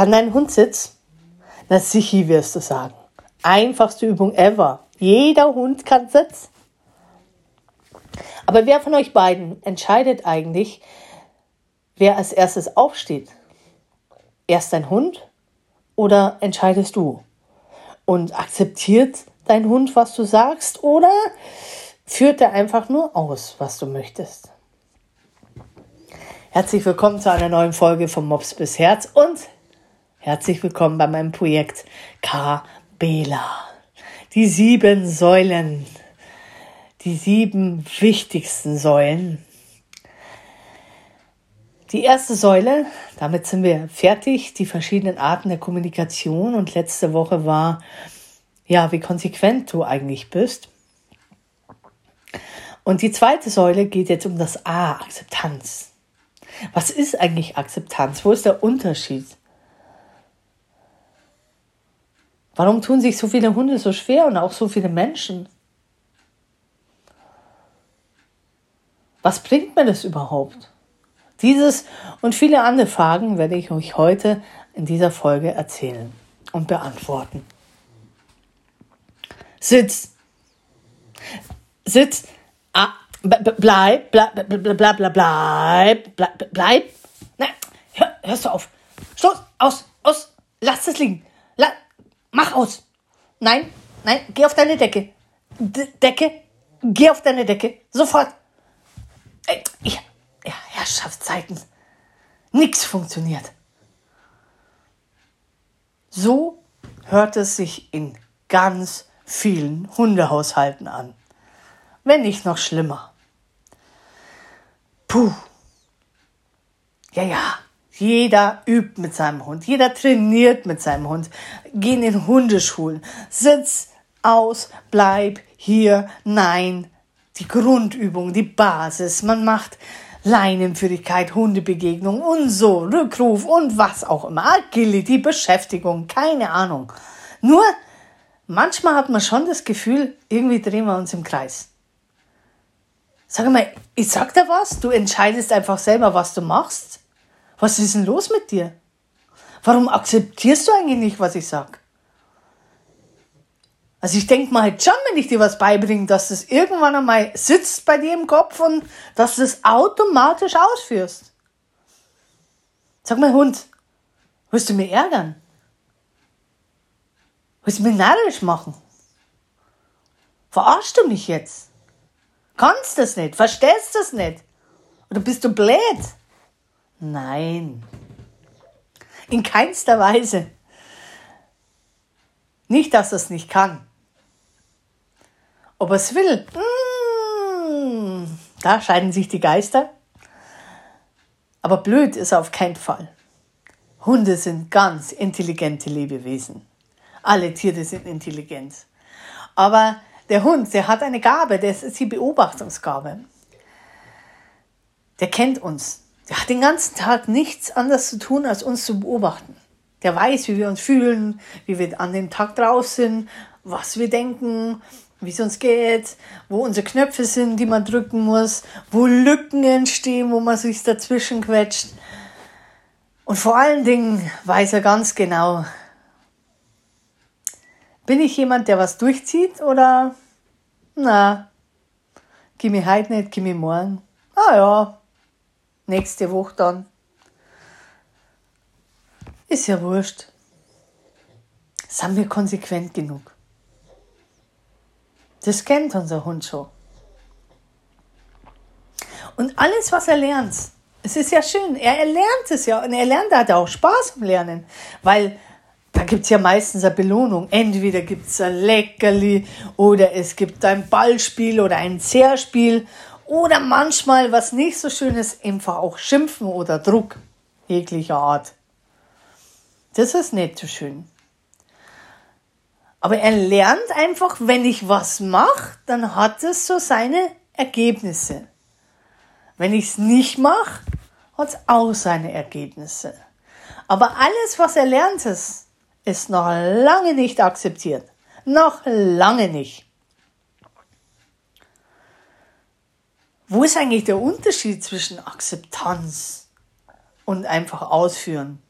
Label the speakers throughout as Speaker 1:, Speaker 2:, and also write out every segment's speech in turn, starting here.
Speaker 1: Kann dein Hund Sitz? Na sicher wirst du sagen. Einfachste Übung ever. Jeder Hund kann Sitz. Aber wer von euch beiden entscheidet eigentlich, wer als erstes aufsteht? Erst dein Hund oder entscheidest du? Und akzeptiert dein Hund, was du sagst, oder führt er einfach nur aus, was du möchtest? Herzlich willkommen zu einer neuen Folge vom Mops bis Herz und herzlich willkommen bei meinem Projekt K. Bela. Die sieben Säulen, die sieben wichtigsten Säulen. Die erste Säule, damit sind wir fertig, die verschiedenen Arten der Kommunikation und letzte Woche war, ja, wie konsequent du eigentlich bist. Und die zweite Säule geht jetzt um das A, Akzeptanz. Was ist eigentlich Akzeptanz? Wo ist der Unterschied? Warum tun sich so viele Hunde so schwer und auch so viele Menschen? Was bringt mir das überhaupt? Dieses und viele andere Fragen werde ich euch heute in dieser Folge erzählen und beantworten. Sitz. Sitz. Ah, bleib, bleib, bleib, bleib, bleib, bleib, bleib. Nein, hör, hörst du auf. Schluss. aus, aus, lass es liegen. Mach aus. Nein, nein, geh auf deine Decke. D Decke, geh auf deine Decke. Sofort. Ey, ja, Herrschaftszeiten. Nix funktioniert. So hört es sich in ganz vielen Hundehaushalten an. Wenn nicht noch schlimmer. Puh. Ja, ja. Jeder übt mit seinem Hund. Jeder trainiert mit seinem Hund. Gehen in Hundeschulen. Sitz, aus, bleib, hier, nein. Die Grundübung, die Basis. Man macht Leinenführigkeit, Hundebegegnung und so, Rückruf und was auch immer. Agility, Beschäftigung, keine Ahnung. Nur manchmal hat man schon das Gefühl, irgendwie drehen wir uns im Kreis. Sag mal, ich sag dir was, du entscheidest einfach selber, was du machst. Was ist denn los mit dir? Warum akzeptierst du eigentlich nicht, was ich sag? Also ich denke mal halt schon, wenn ich dir was beibringe, dass das irgendwann einmal sitzt bei dir im Kopf und dass du das automatisch ausführst. Sag mal, Hund, willst du mich ärgern? Willst du mich narrisch machen? Verarschst du mich jetzt? Kannst das nicht? Verstehst das nicht? Oder bist du blöd? Nein. In keinster Weise. Nicht, dass es nicht kann. Ob es will, mm, da scheiden sich die Geister. Aber blöd ist er auf keinen Fall. Hunde sind ganz intelligente Lebewesen. Alle Tiere sind intelligent. Aber der Hund, der hat eine Gabe, das ist die Beobachtungsgabe. Der kennt uns. Der hat den ganzen Tag nichts anderes zu tun, als uns zu beobachten. Der weiß, wie wir uns fühlen, wie wir an dem Tag drauf sind, was wir denken, wie es uns geht, wo unsere Knöpfe sind, die man drücken muss, wo Lücken entstehen, wo man sich dazwischen quetscht. Und vor allen Dingen weiß er ganz genau, bin ich jemand, der was durchzieht oder na, gib mir heute nicht, gib mir morgen. Ah ja, nächste Woche dann. Ist ja wurscht. Sind wir konsequent genug? Das kennt unser Hund schon. Und alles, was er lernt, es ist ja schön. Er, lernt es ja und er lernt, er hat auch Spaß am Lernen, weil da gibt es ja meistens eine Belohnung. Entweder gibt es ein Leckerli oder es gibt ein Ballspiel oder ein Zerspiel oder manchmal, was nicht so schön ist, einfach auch Schimpfen oder Druck jeglicher Art. Das ist nicht so schön. Aber er lernt einfach, wenn ich was mache, dann hat es so seine Ergebnisse. Wenn ich es nicht mache, hat es auch seine Ergebnisse. Aber alles, was er lernt, ist, ist noch lange nicht akzeptiert. Noch lange nicht. Wo ist eigentlich der Unterschied zwischen Akzeptanz und einfach ausführen?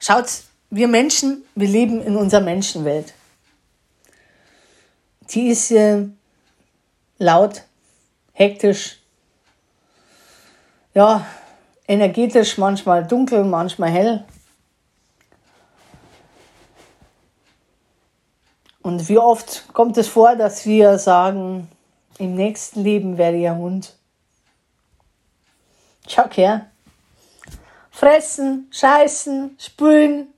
Speaker 1: Schaut, wir Menschen, wir leben in unserer Menschenwelt. Die ist äh, laut, hektisch, ja, energetisch, manchmal dunkel, manchmal hell. Und wie oft kommt es vor, dass wir sagen, im nächsten Leben werde ich ein Hund. Schau her. Fressen, scheißen, spülen,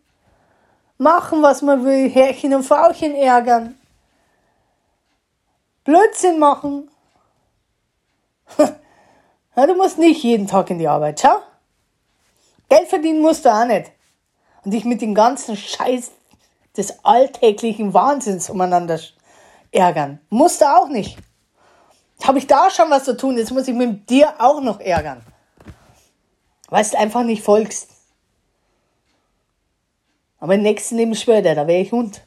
Speaker 1: machen, was man will, Herrchen und Frauchen ärgern, Blödsinn machen. Ja, du musst nicht jeden Tag in die Arbeit, schau. Geld verdienen musst du auch nicht. Und dich mit dem ganzen Scheiß des alltäglichen Wahnsinns umeinander ärgern. Musst du auch nicht. Habe ich da schon was zu tun, jetzt muss ich mit dir auch noch ärgern. Weil du einfach nicht folgst. Aber im nächsten Leben schwört er, da wäre ich Hund.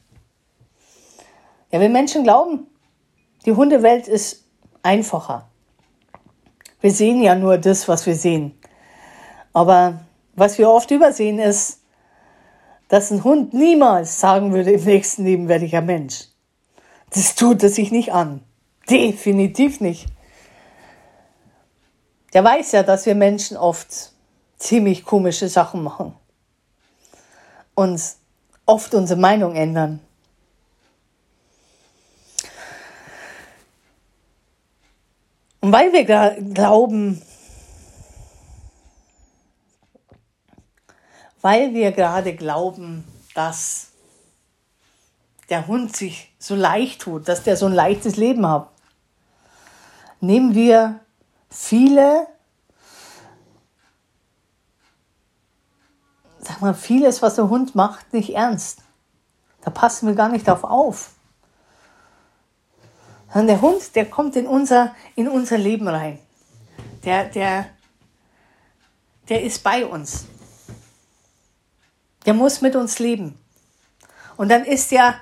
Speaker 1: Ja, wenn Menschen glauben, die Hundewelt ist einfacher. Wir sehen ja nur das, was wir sehen. Aber was wir oft übersehen ist, dass ein Hund niemals sagen würde, im nächsten Leben werde ich ein Mensch. Das tut er sich nicht an. Definitiv nicht. Der weiß ja, dass wir Menschen oft ziemlich komische Sachen machen. Und oft unsere Meinung ändern. Und weil wir glauben, weil wir gerade glauben, dass der Hund sich so leicht tut, dass der so ein leichtes Leben hat, nehmen wir viele, sag mal, vieles, was der Hund macht, nicht ernst. Da passen wir gar nicht drauf auf. Und der Hund, der kommt in unser, in unser Leben rein. Der, der, der ist bei uns. Der muss mit uns leben. Und dann ist er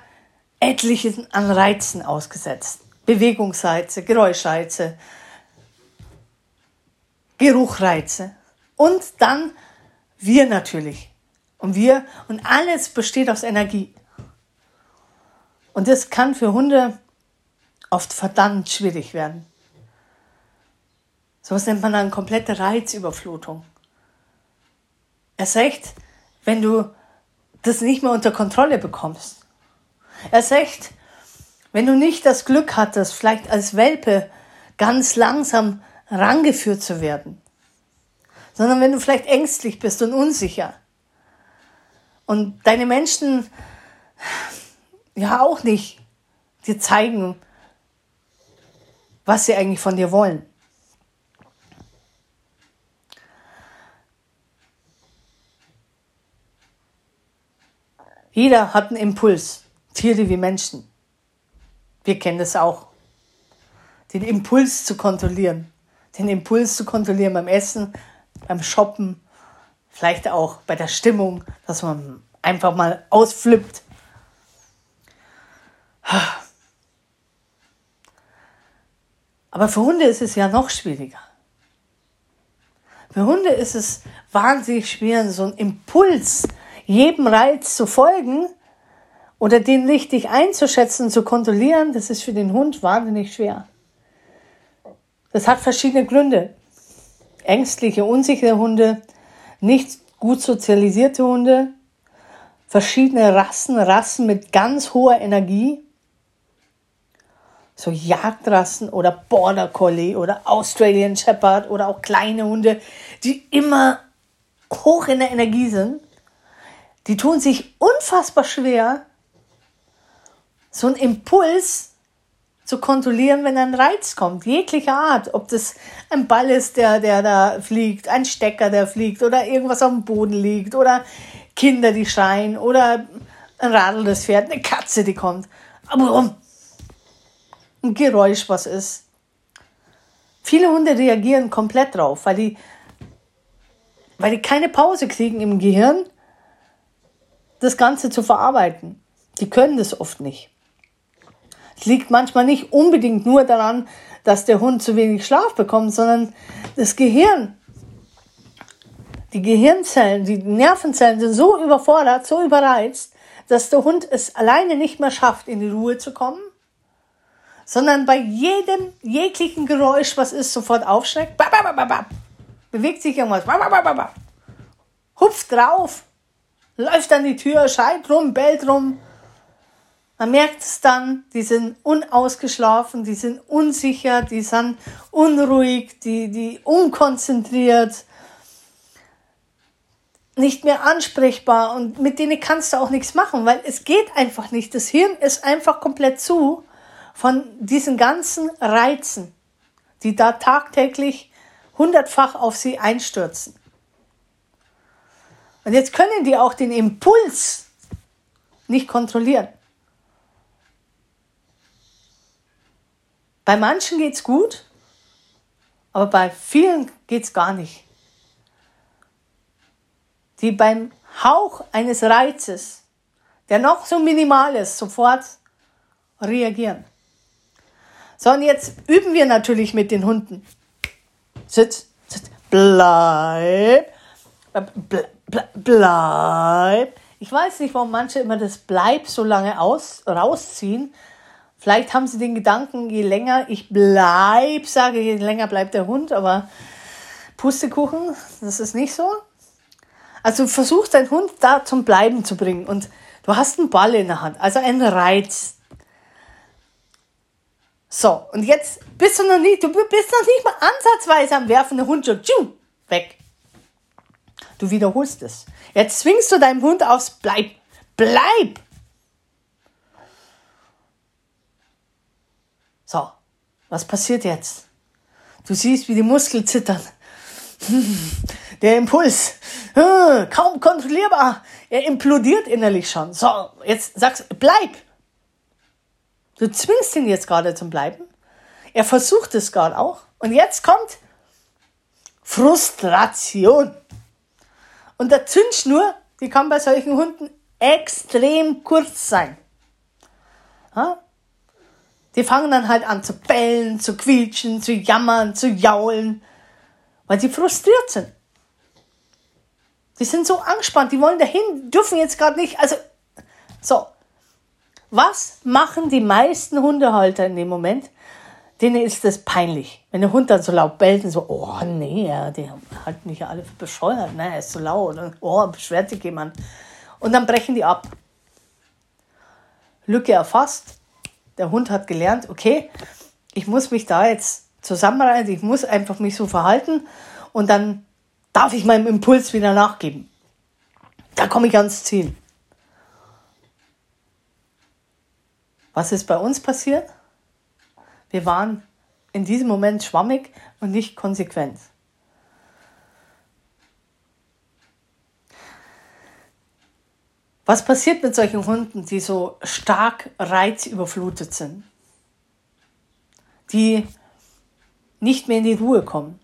Speaker 1: etlichen an Reizen ausgesetzt. Bewegungsreize, Geräuschreize, Geruchreize. Und dann wir natürlich. Und wir, und alles besteht aus Energie. Und das kann für Hunde oft verdammt schwierig werden. So was nennt man dann komplette Reizüberflutung. Erst recht, wenn du das nicht mehr unter Kontrolle bekommst. Erst recht, wenn du nicht das Glück hattest, vielleicht als Welpe ganz langsam rangeführt zu werden, sondern wenn du vielleicht ängstlich bist und unsicher und deine Menschen ja auch nicht dir zeigen, was sie eigentlich von dir wollen. Jeder hat einen Impuls, Tiere wie Menschen. Wir kennen das auch. Den Impuls zu kontrollieren. Den Impuls zu kontrollieren beim Essen, beim Shoppen, vielleicht auch bei der Stimmung, dass man einfach mal ausflippt. Aber für Hunde ist es ja noch schwieriger. Für Hunde ist es wahnsinnig schwer, so einen Impuls, jedem Reiz zu folgen oder den richtig einzuschätzen, zu kontrollieren. Das ist für den Hund wahnsinnig schwer. Das hat verschiedene Gründe. Ängstliche, unsichere Hunde, nicht gut sozialisierte Hunde, verschiedene Rassen, Rassen mit ganz hoher Energie, so Jagdrassen oder Border Collie oder Australian Shepherd oder auch kleine Hunde, die immer hoch in der Energie sind, die tun sich unfassbar schwer, so einen Impuls zu kontrollieren, wenn ein Reiz kommt, jeglicher Art, ob das ein Ball ist, der, der da fliegt, ein Stecker, der fliegt oder irgendwas auf dem Boden liegt oder Kinder, die schreien oder ein Radl, das fährt, eine Katze, die kommt. Aber warum? ein Geräusch was ist. Viele Hunde reagieren komplett drauf, weil die, weil die keine Pause kriegen im Gehirn, das Ganze zu verarbeiten. Die können das oft nicht. Es liegt manchmal nicht unbedingt nur daran, dass der Hund zu wenig Schlaf bekommt, sondern das Gehirn, die Gehirnzellen, die Nervenzellen sind so überfordert, so überreizt, dass der Hund es alleine nicht mehr schafft, in die Ruhe zu kommen, sondern bei jedem jeglichen Geräusch, was ist, sofort aufschreckt, bewegt sich irgendwas, hupft drauf, läuft an die Tür, schreit rum, bellt rum. Man merkt es dann, die sind unausgeschlafen, die sind unsicher, die sind unruhig, die, die unkonzentriert, nicht mehr ansprechbar und mit denen kannst du auch nichts machen, weil es geht einfach nicht. Das Hirn ist einfach komplett zu von diesen ganzen Reizen, die da tagtäglich hundertfach auf sie einstürzen. Und jetzt können die auch den Impuls nicht kontrollieren. Bei manchen geht's gut, aber bei vielen geht's gar nicht. Die beim Hauch eines Reizes, der noch so minimal ist, sofort reagieren. So, und jetzt üben wir natürlich mit den Hunden. Sitz, sitz, bleib, bleib, bleib. Ich weiß nicht, warum manche immer das Bleib so lange aus, rausziehen. Vielleicht haben sie den Gedanken, je länger ich bleib, sage, je länger bleibt der Hund, aber Pustekuchen, das ist nicht so. Also versuch deinen Hund da zum Bleiben zu bringen und du hast einen Ball in der Hand, also einen Reiz. So, und jetzt bist du noch nicht, du bist noch nicht mal ansatzweise am Werfen, der Hund schon tschu, weg. Du wiederholst es. Jetzt zwingst du deinem Hund aufs Bleib. Bleib! So, was passiert jetzt? Du siehst, wie die Muskeln zittern. Der Impuls, hm, kaum kontrollierbar. Er implodiert innerlich schon. So, jetzt sagst du, bleib. Du zwingst ihn jetzt gerade zum Bleiben. Er versucht es gerade auch. Und jetzt kommt Frustration. Und der Zündschnur, die kann bei solchen Hunden extrem kurz sein. Die fangen dann halt an zu bellen, zu quietschen, zu jammern, zu jaulen, weil sie frustriert sind. Die sind so angespannt, die wollen dahin, dürfen jetzt gerade nicht. Also, so. Was machen die meisten Hundehalter in dem Moment? Denen ist das peinlich. Wenn der Hund dann so laut bellt und so, oh nee, die halten mich ja alle für bescheuert, ne, er ist so laut und oh, beschwert sich jemand. Und dann brechen die ab. Lücke erfasst. Der Hund hat gelernt, okay, ich muss mich da jetzt zusammenreißen, ich muss einfach mich so verhalten und dann darf ich meinem Impuls wieder nachgeben. Da komme ich ans Ziel. Was ist bei uns passiert? Wir waren in diesem Moment schwammig und nicht konsequent. Was passiert mit solchen Hunden, die so stark reizüberflutet sind? Die nicht mehr in die Ruhe kommen.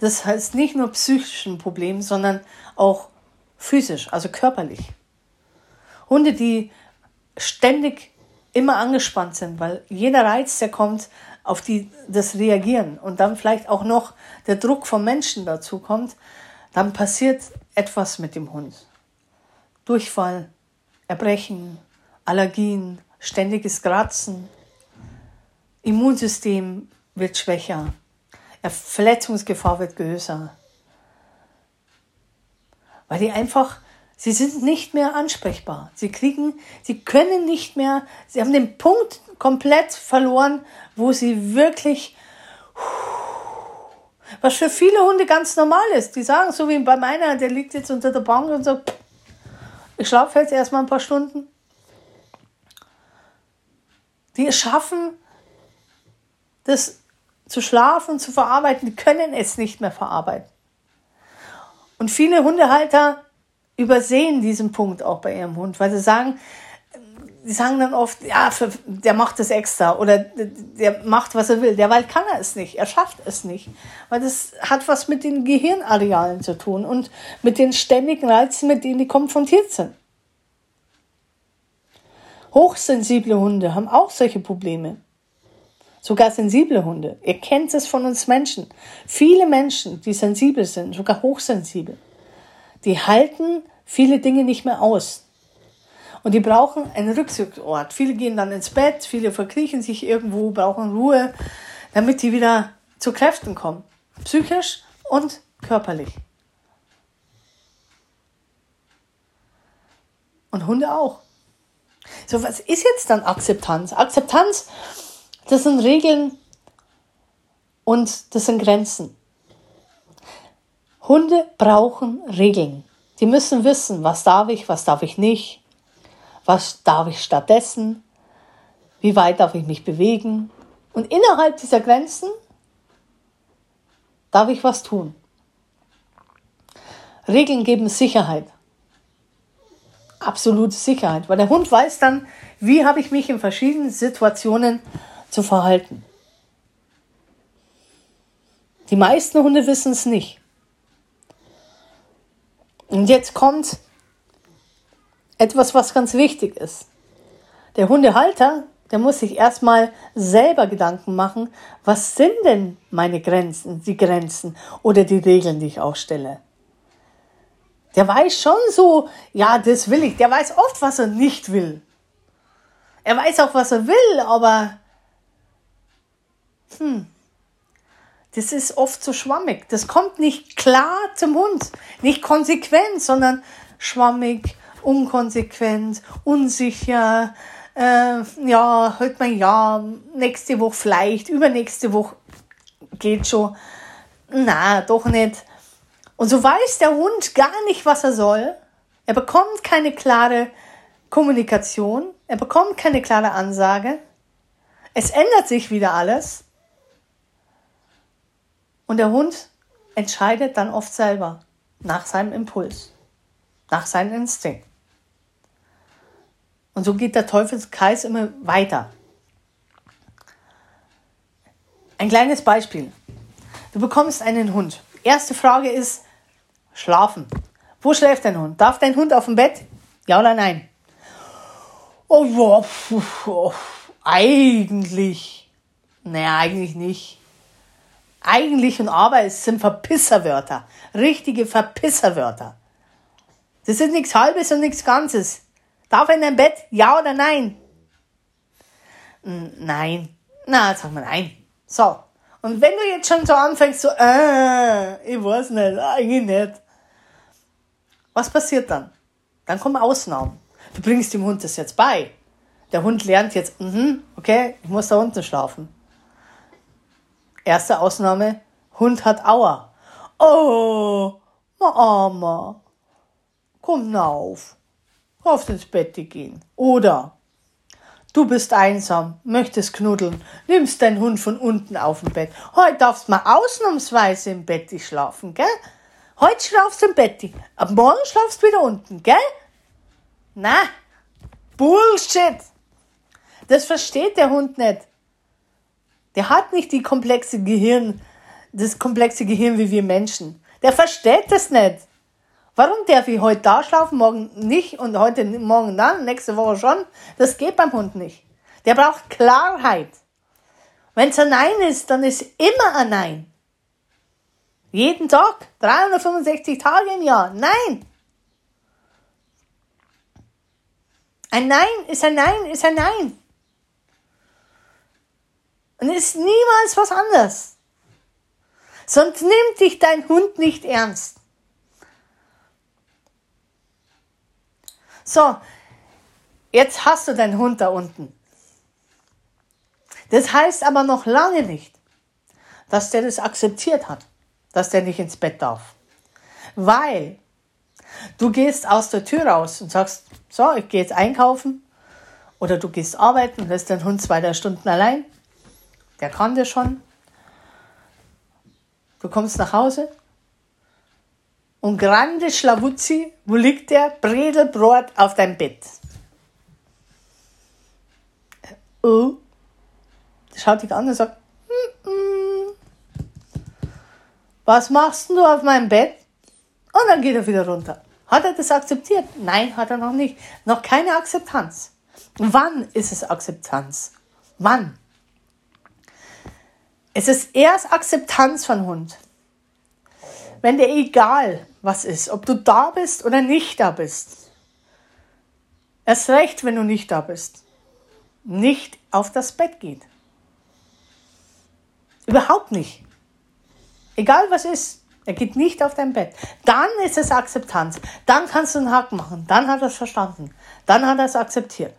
Speaker 1: Das heißt nicht nur psychisch ein Problem, sondern auch physisch, also körperlich. Hunde, die ständig immer angespannt sind, weil jeder Reiz, der kommt, auf die, das Reagieren und dann vielleicht auch noch der Druck vom Menschen dazu kommt, dann passiert etwas mit dem Hund. Durchfall, Erbrechen, Allergien, ständiges Kratzen, Immunsystem wird schwächer, Verletzungsgefahr wird größer, weil die einfach Sie sind nicht mehr ansprechbar. Sie kriegen, sie können nicht mehr, sie haben den Punkt komplett verloren, wo sie wirklich, was für viele Hunde ganz normal ist. Die sagen, so wie bei meiner, der liegt jetzt unter der Bank und sagt, ich schlafe jetzt erstmal ein paar Stunden. Die es schaffen, das zu schlafen, zu verarbeiten, die können es nicht mehr verarbeiten. Und viele Hundehalter übersehen diesen Punkt auch bei ihrem Hund, weil sie sagen, die sagen dann oft, ja, für, der macht das extra oder der macht, was er will. Derweil kann er es nicht, er schafft es nicht, weil das hat was mit den Gehirnarealen zu tun und mit den ständigen Reizen, mit denen die konfrontiert sind. Hochsensible Hunde haben auch solche Probleme. sogar sensible Hunde. Ihr kennt es von uns Menschen. Viele Menschen, die sensibel sind, sogar hochsensibel, die halten viele Dinge nicht mehr aus. Und die brauchen einen Rückzugsort. Viele gehen dann ins Bett, viele verkriechen sich irgendwo, brauchen Ruhe, damit die wieder zu Kräften kommen. Psychisch und körperlich. Und Hunde auch. So, was ist jetzt dann Akzeptanz? Akzeptanz, das sind Regeln und das sind Grenzen. Hunde brauchen Regeln. Die müssen wissen, was darf ich, was darf ich nicht, was darf ich stattdessen, wie weit darf ich mich bewegen. Und innerhalb dieser Grenzen darf ich was tun. Regeln geben Sicherheit. Absolute Sicherheit, weil der Hund weiß dann, wie habe ich mich in verschiedenen Situationen zu verhalten. Die meisten Hunde wissen es nicht. Und jetzt kommt etwas, was ganz wichtig ist. Der Hundehalter, der muss sich erstmal selber Gedanken machen, was sind denn meine Grenzen, die Grenzen oder die Regeln, die ich aufstelle. Der weiß schon so, ja, das will ich. Der weiß oft, was er nicht will. Er weiß auch, was er will, aber hm, das ist oft so schwammig. Das kommt nicht klar zum Hund, nicht konsequent, sondern schwammig, unkonsequent, unsicher. Äh, ja, heute mal ja, nächste Woche vielleicht, übernächste Woche geht schon. Na, doch nicht. Und so weiß der Hund gar nicht, was er soll. Er bekommt keine klare Kommunikation. Er bekommt keine klare Ansage. Es ändert sich wieder alles. Und der Hund entscheidet dann oft selber nach seinem Impuls, nach seinem Instinkt. Und so geht der Teufelskreis immer weiter. Ein kleines Beispiel. Du bekommst einen Hund. Erste Frage ist, Schlafen. Wo schläft dein Hund? Darf dein Hund auf dem Bett? Ja oder nein? Oh, ja, oh, eigentlich. Naja, eigentlich nicht. Eigentlich und aber es sind Verpisserwörter. Richtige Verpisserwörter. Das ist nichts Halbes und nichts Ganzes. Darf er in dein Bett? Ja oder nein? Nein. Na, sag mal nein. So. Und wenn du jetzt schon so anfängst, so, äh, ich weiß nicht, eigentlich nicht. Was passiert dann? Dann kommen Ausnahmen. Du bringst dem Hund das jetzt bei. Der Hund lernt jetzt, mhm, okay, ich muss da unten schlafen. Erste Ausnahme, Hund hat Aua. Oh, ma Armer, komm auf, auf ins Bett gehen. Oder du bist einsam, möchtest knuddeln, nimmst deinen Hund von unten auf dem Bett. Heute darfst du mal ausnahmsweise im Bett schlafen, gell? Heute schlafst du im Bett. Ab morgen schlafst du wieder unten, gell? Na, Bullshit. Das versteht der Hund nicht. Der hat nicht die komplexe Gehirn, das komplexe Gehirn wie wir Menschen. Der versteht das nicht. Warum darf ich heute da schlafen, morgen nicht und heute morgen dann, nächste Woche schon? Das geht beim Hund nicht. Der braucht Klarheit. Wenn es ein Nein ist, dann ist immer ein Nein. Jeden Tag, 365 Tage im Jahr. Nein! Ein Nein ist ein Nein ist ein Nein. Und ist niemals was anderes. Sonst nimmt dich dein Hund nicht ernst. So, jetzt hast du deinen Hund da unten. Das heißt aber noch lange nicht, dass der das akzeptiert hat dass der nicht ins Bett darf. Weil du gehst aus der Tür raus und sagst, so, ich gehe jetzt einkaufen. Oder du gehst arbeiten, lässt deinen Hund zwei, drei Stunden allein. Der kann dir schon. Du kommst nach Hause und grande Schlawuzzi, wo liegt der? Bredelbrot auf deinem Bett. Oh. Schaut dich an und sagt, was machst du auf meinem Bett? Und dann geht er wieder runter. Hat er das akzeptiert? Nein, hat er noch nicht. Noch keine Akzeptanz. Wann ist es Akzeptanz? Wann? Es ist erst Akzeptanz von Hund. Wenn dir egal was ist, ob du da bist oder nicht da bist. Erst recht, wenn du nicht da bist. Nicht auf das Bett geht. Überhaupt nicht. Egal was ist, er geht nicht auf dein Bett. Dann ist es Akzeptanz. Dann kannst du einen Haken machen. Dann hat er es verstanden. Dann hat er es akzeptiert.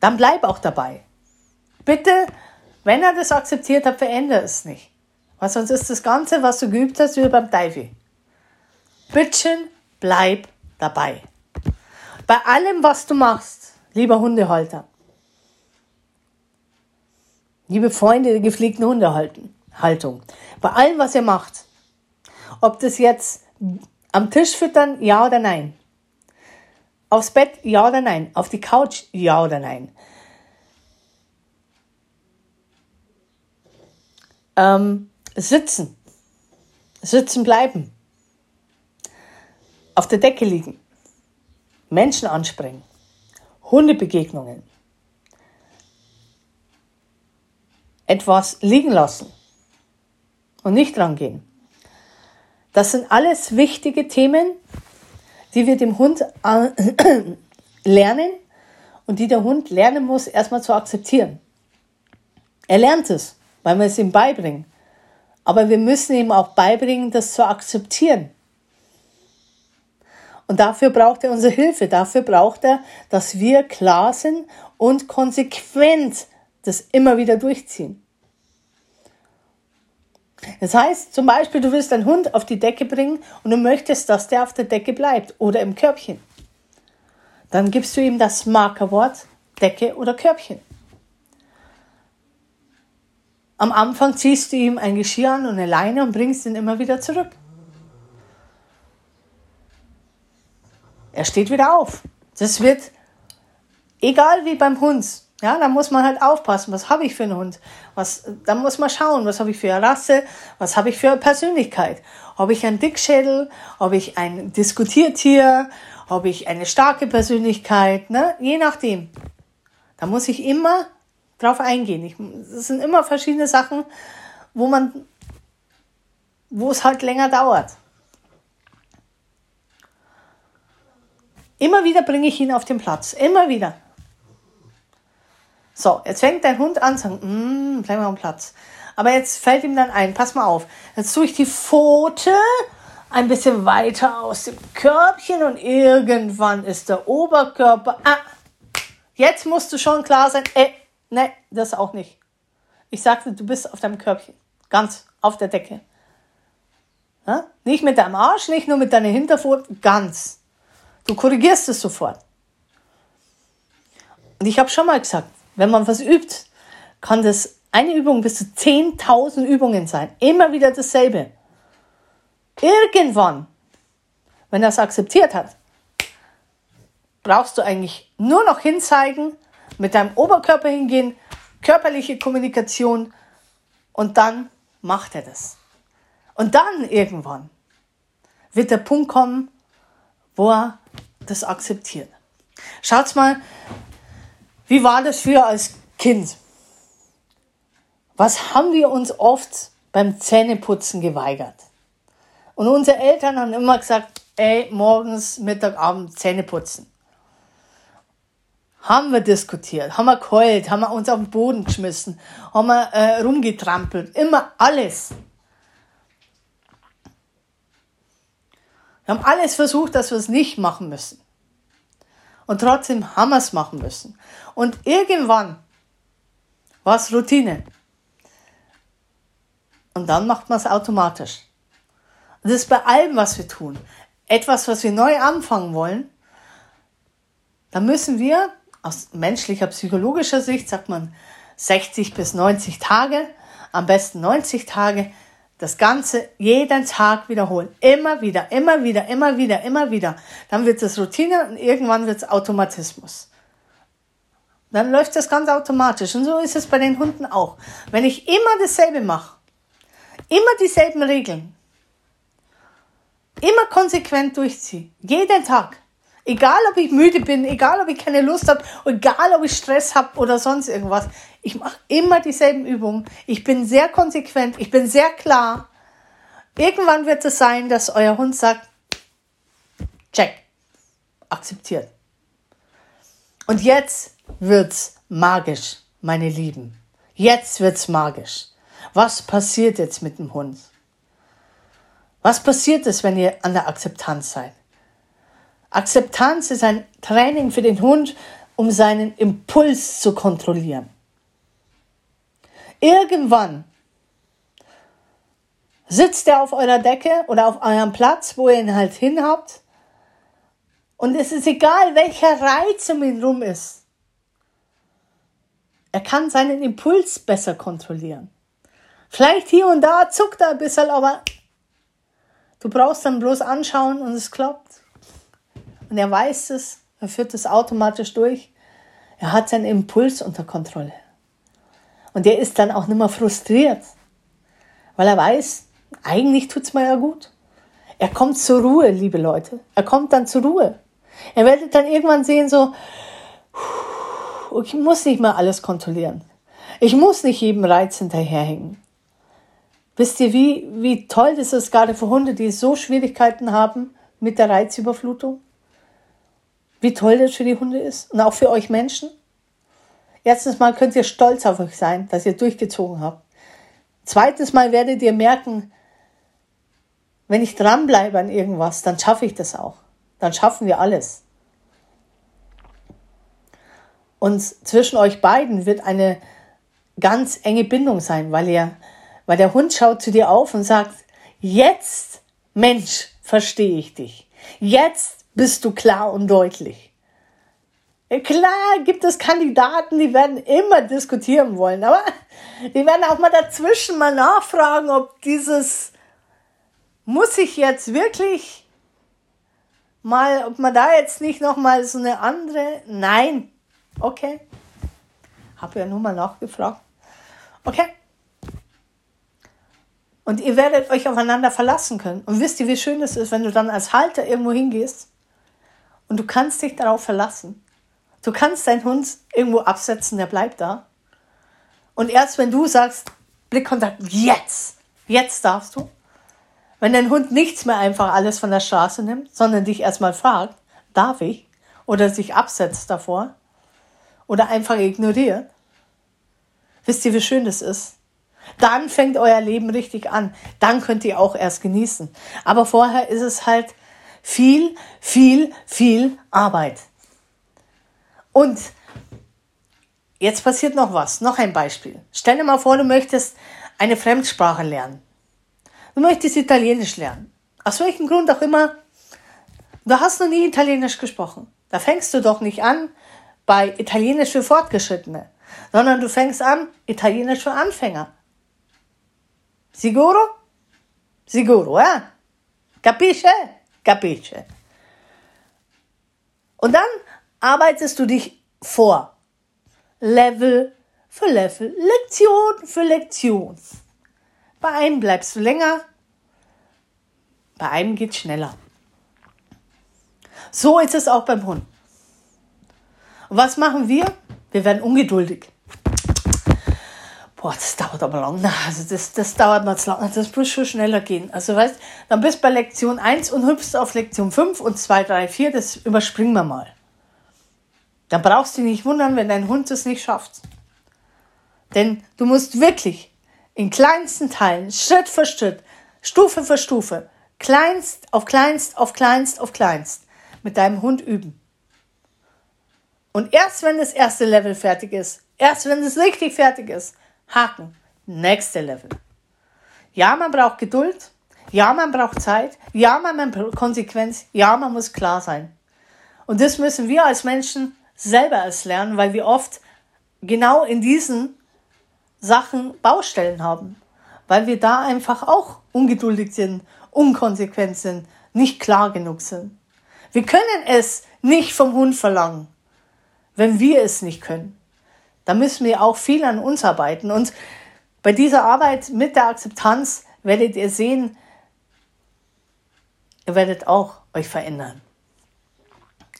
Speaker 1: Dann bleib auch dabei. Bitte, wenn er das akzeptiert hat, verändere es nicht. Weil sonst ist das Ganze, was du geübt hast, wie beim Teufel. Bittchen, bleib dabei. Bei allem, was du machst, lieber Hundehalter, liebe Freunde der gepflegten Hundehaltung, bei allem, was ihr macht, ob das jetzt am Tisch füttern, ja oder nein, aufs Bett, ja oder nein, auf die Couch, ja oder nein, ähm, sitzen, sitzen bleiben, auf der Decke liegen, Menschen anspringen, Hundebegegnungen, etwas liegen lassen. Und nicht rangehen. Das sind alles wichtige Themen, die wir dem Hund lernen und die der Hund lernen muss, erstmal zu akzeptieren. Er lernt es, weil wir es ihm beibringen. Aber wir müssen ihm auch beibringen, das zu akzeptieren. Und dafür braucht er unsere Hilfe. Dafür braucht er, dass wir klar sind und konsequent das immer wieder durchziehen. Das heißt zum Beispiel, du willst deinen Hund auf die Decke bringen und du möchtest, dass der auf der Decke bleibt oder im Körbchen. Dann gibst du ihm das Markerwort Decke oder Körbchen. Am Anfang ziehst du ihm ein Geschirr an und eine Leine und bringst ihn immer wieder zurück. Er steht wieder auf. Das wird egal wie beim Hund. Ja, da muss man halt aufpassen, was habe ich für einen Hund? Was, da muss man schauen, was habe ich für eine Rasse, was habe ich für eine Persönlichkeit? Ob ich ein Dickschädel, ob ich ein Diskutiertier, ob ich eine starke Persönlichkeit, ne? je nachdem. Da muss ich immer drauf eingehen. Ich, das sind immer verschiedene Sachen, wo man, wo es halt länger dauert. Immer wieder bringe ich ihn auf den Platz. Immer wieder. So, jetzt fängt dein Hund an zu sagen, mm, bleib mal am Platz. Aber jetzt fällt ihm dann ein, pass mal auf, jetzt tue ich die Pfote ein bisschen weiter aus dem Körbchen und irgendwann ist der Oberkörper, ah, jetzt musst du schon klar sein, äh, ne, das auch nicht. Ich sagte, du bist auf deinem Körbchen, ganz auf der Decke. Ja? Nicht mit deinem Arsch, nicht nur mit deiner Hinterpfote, ganz. Du korrigierst es sofort. Und ich habe schon mal gesagt, wenn man was übt, kann das eine Übung bis zu 10.000 Übungen sein. Immer wieder dasselbe. Irgendwann, wenn er es akzeptiert hat, brauchst du eigentlich nur noch hinzeigen, mit deinem Oberkörper hingehen, körperliche Kommunikation und dann macht er das. Und dann irgendwann wird der Punkt kommen, wo er das akzeptiert. Schaut mal, wie war das für als Kind? Was haben wir uns oft beim Zähneputzen geweigert? Und unsere Eltern haben immer gesagt, ey, morgens, Mittag, Abend Zähne putzen. Haben wir diskutiert, haben wir geheult, haben wir uns auf den Boden geschmissen, haben wir äh, rumgetrampelt, immer alles. Wir haben alles versucht, dass wir es nicht machen müssen. Und trotzdem haben wir es machen müssen. Und irgendwann war es Routine. Und dann macht man es automatisch. Und das ist bei allem, was wir tun. Etwas, was wir neu anfangen wollen, da müssen wir aus menschlicher, psychologischer Sicht, sagt man 60 bis 90 Tage, am besten 90 Tage, das Ganze jeden Tag wiederholen. Immer wieder, immer wieder, immer wieder, immer wieder. Dann wird es Routine und irgendwann wird es Automatismus. Dann läuft das ganz automatisch. Und so ist es bei den Hunden auch. Wenn ich immer dasselbe mache, immer dieselben Regeln, immer konsequent durchziehe, jeden Tag, Egal, ob ich müde bin, egal, ob ich keine Lust habe, egal, ob ich Stress habe oder sonst irgendwas. Ich mache immer dieselben Übungen. Ich bin sehr konsequent, ich bin sehr klar. Irgendwann wird es sein, dass euer Hund sagt, check, akzeptiert. Und jetzt wird's magisch, meine Lieben. Jetzt wird's magisch. Was passiert jetzt mit dem Hund? Was passiert es, wenn ihr an der Akzeptanz seid? Akzeptanz ist ein Training für den Hund, um seinen Impuls zu kontrollieren. Irgendwann sitzt er auf eurer Decke oder auf eurem Platz, wo ihr ihn halt hin habt. Und es ist egal, welcher Reiz um ihn rum ist. Er kann seinen Impuls besser kontrollieren. Vielleicht hier und da zuckt er ein bisschen, aber du brauchst dann bloß anschauen und es klappt. Und er weiß es, er führt es automatisch durch. Er hat seinen Impuls unter Kontrolle. Und er ist dann auch nicht mehr frustriert, weil er weiß, eigentlich tut es mir ja gut. Er kommt zur Ruhe, liebe Leute. Er kommt dann zur Ruhe. Er werdet dann irgendwann sehen, so, ich muss nicht mehr alles kontrollieren. Ich muss nicht jedem Reiz hinterherhängen. Wisst ihr, wie, wie toll das ist, gerade für Hunde, die so Schwierigkeiten haben mit der Reizüberflutung? Wie toll das für die Hunde ist und auch für euch Menschen? Erstens mal könnt ihr stolz auf euch sein, dass ihr durchgezogen habt. Zweites Mal werdet ihr merken, wenn ich dranbleibe an irgendwas, dann schaffe ich das auch. Dann schaffen wir alles. Und zwischen euch beiden wird eine ganz enge Bindung sein, weil ihr, weil der Hund schaut zu dir auf und sagt, jetzt, Mensch, verstehe ich dich. Jetzt bist du klar und deutlich. Klar gibt es Kandidaten, die werden immer diskutieren wollen, aber die werden auch mal dazwischen mal nachfragen, ob dieses muss ich jetzt wirklich mal, ob man da jetzt nicht noch mal so eine andere, nein, okay, habe ja nur mal nachgefragt, okay. Und ihr werdet euch aufeinander verlassen können. Und wisst ihr, wie schön es ist, wenn du dann als Halter irgendwo hingehst und du kannst dich darauf verlassen. Du kannst deinen Hund irgendwo absetzen, der bleibt da. Und erst wenn du sagst, Blickkontakt, jetzt, jetzt darfst du. Wenn dein Hund nichts mehr einfach alles von der Straße nimmt, sondern dich erstmal fragt, darf ich? Oder sich absetzt davor. Oder einfach ignoriert. Wisst ihr, wie schön das ist? Dann fängt euer Leben richtig an. Dann könnt ihr auch erst genießen. Aber vorher ist es halt viel, viel, viel Arbeit. Und jetzt passiert noch was, noch ein Beispiel. Stell dir mal vor, du möchtest eine Fremdsprache lernen. Du möchtest Italienisch lernen. Aus welchem Grund auch immer. Du hast noch nie Italienisch gesprochen. Da fängst du doch nicht an bei Italienisch für Fortgeschrittene, sondern du fängst an Italienisch für Anfänger. Sicuro? Sicuro, eh? Capisce? Capisce. Und dann arbeitest du dich vor. Level für Level, Lektion für Lektion. Bei einem bleibst du länger, bei einem geht schneller. So ist es auch beim Hund. Und was machen wir? Wir werden ungeduldig. Boah, das dauert aber lang. Also das, das dauert mal zu lang. Das muss schon schneller gehen. Also weißt, dann bist du bei Lektion 1 und hüpfst auf Lektion 5 und 2, 3, 4. Das überspringen wir mal. Dann brauchst du dich nicht wundern, wenn dein Hund es nicht schafft. Denn du musst wirklich in kleinsten Teilen, Schritt für Schritt, Stufe für Stufe, kleinst auf kleinst auf kleinst auf kleinst mit deinem Hund üben. Und erst wenn das erste Level fertig ist, erst wenn es richtig fertig ist, Haken. Nächste Level. Ja, man braucht Geduld. Ja, man braucht Zeit. Ja, man braucht Konsequenz. Ja, man muss klar sein. Und das müssen wir als Menschen selber erst lernen, weil wir oft genau in diesen Sachen Baustellen haben. Weil wir da einfach auch ungeduldig sind, unkonsequent sind, nicht klar genug sind. Wir können es nicht vom Hund verlangen, wenn wir es nicht können. Da müssen wir auch viel an uns arbeiten. Und bei dieser Arbeit mit der Akzeptanz werdet ihr sehen, ihr werdet auch euch verändern.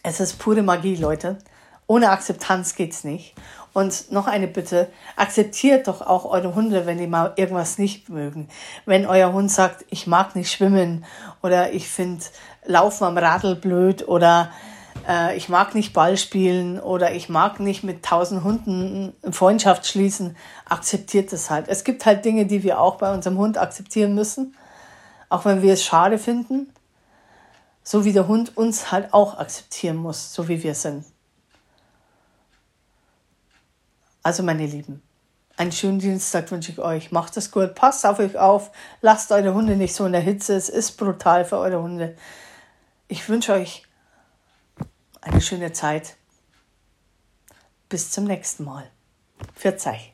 Speaker 1: Es ist pure Magie, Leute. Ohne Akzeptanz geht's nicht. Und noch eine Bitte, akzeptiert doch auch eure Hunde, wenn die mal irgendwas nicht mögen. Wenn euer Hund sagt, ich mag nicht schwimmen oder ich finde Laufen am Radl blöd oder äh, ich mag nicht Ball spielen oder ich mag nicht mit tausend Hunden Freundschaft schließen, akzeptiert das halt. Es gibt halt Dinge, die wir auch bei unserem Hund akzeptieren müssen, auch wenn wir es schade finden, so wie der Hund uns halt auch akzeptieren muss, so wie wir sind. Also meine Lieben, einen schönen Dienstag wünsche ich euch. Macht es gut, passt auf euch auf, lasst eure Hunde nicht so in der Hitze. Es ist brutal für eure Hunde. Ich wünsche euch eine schöne Zeit. Bis zum nächsten Mal. Verzeih.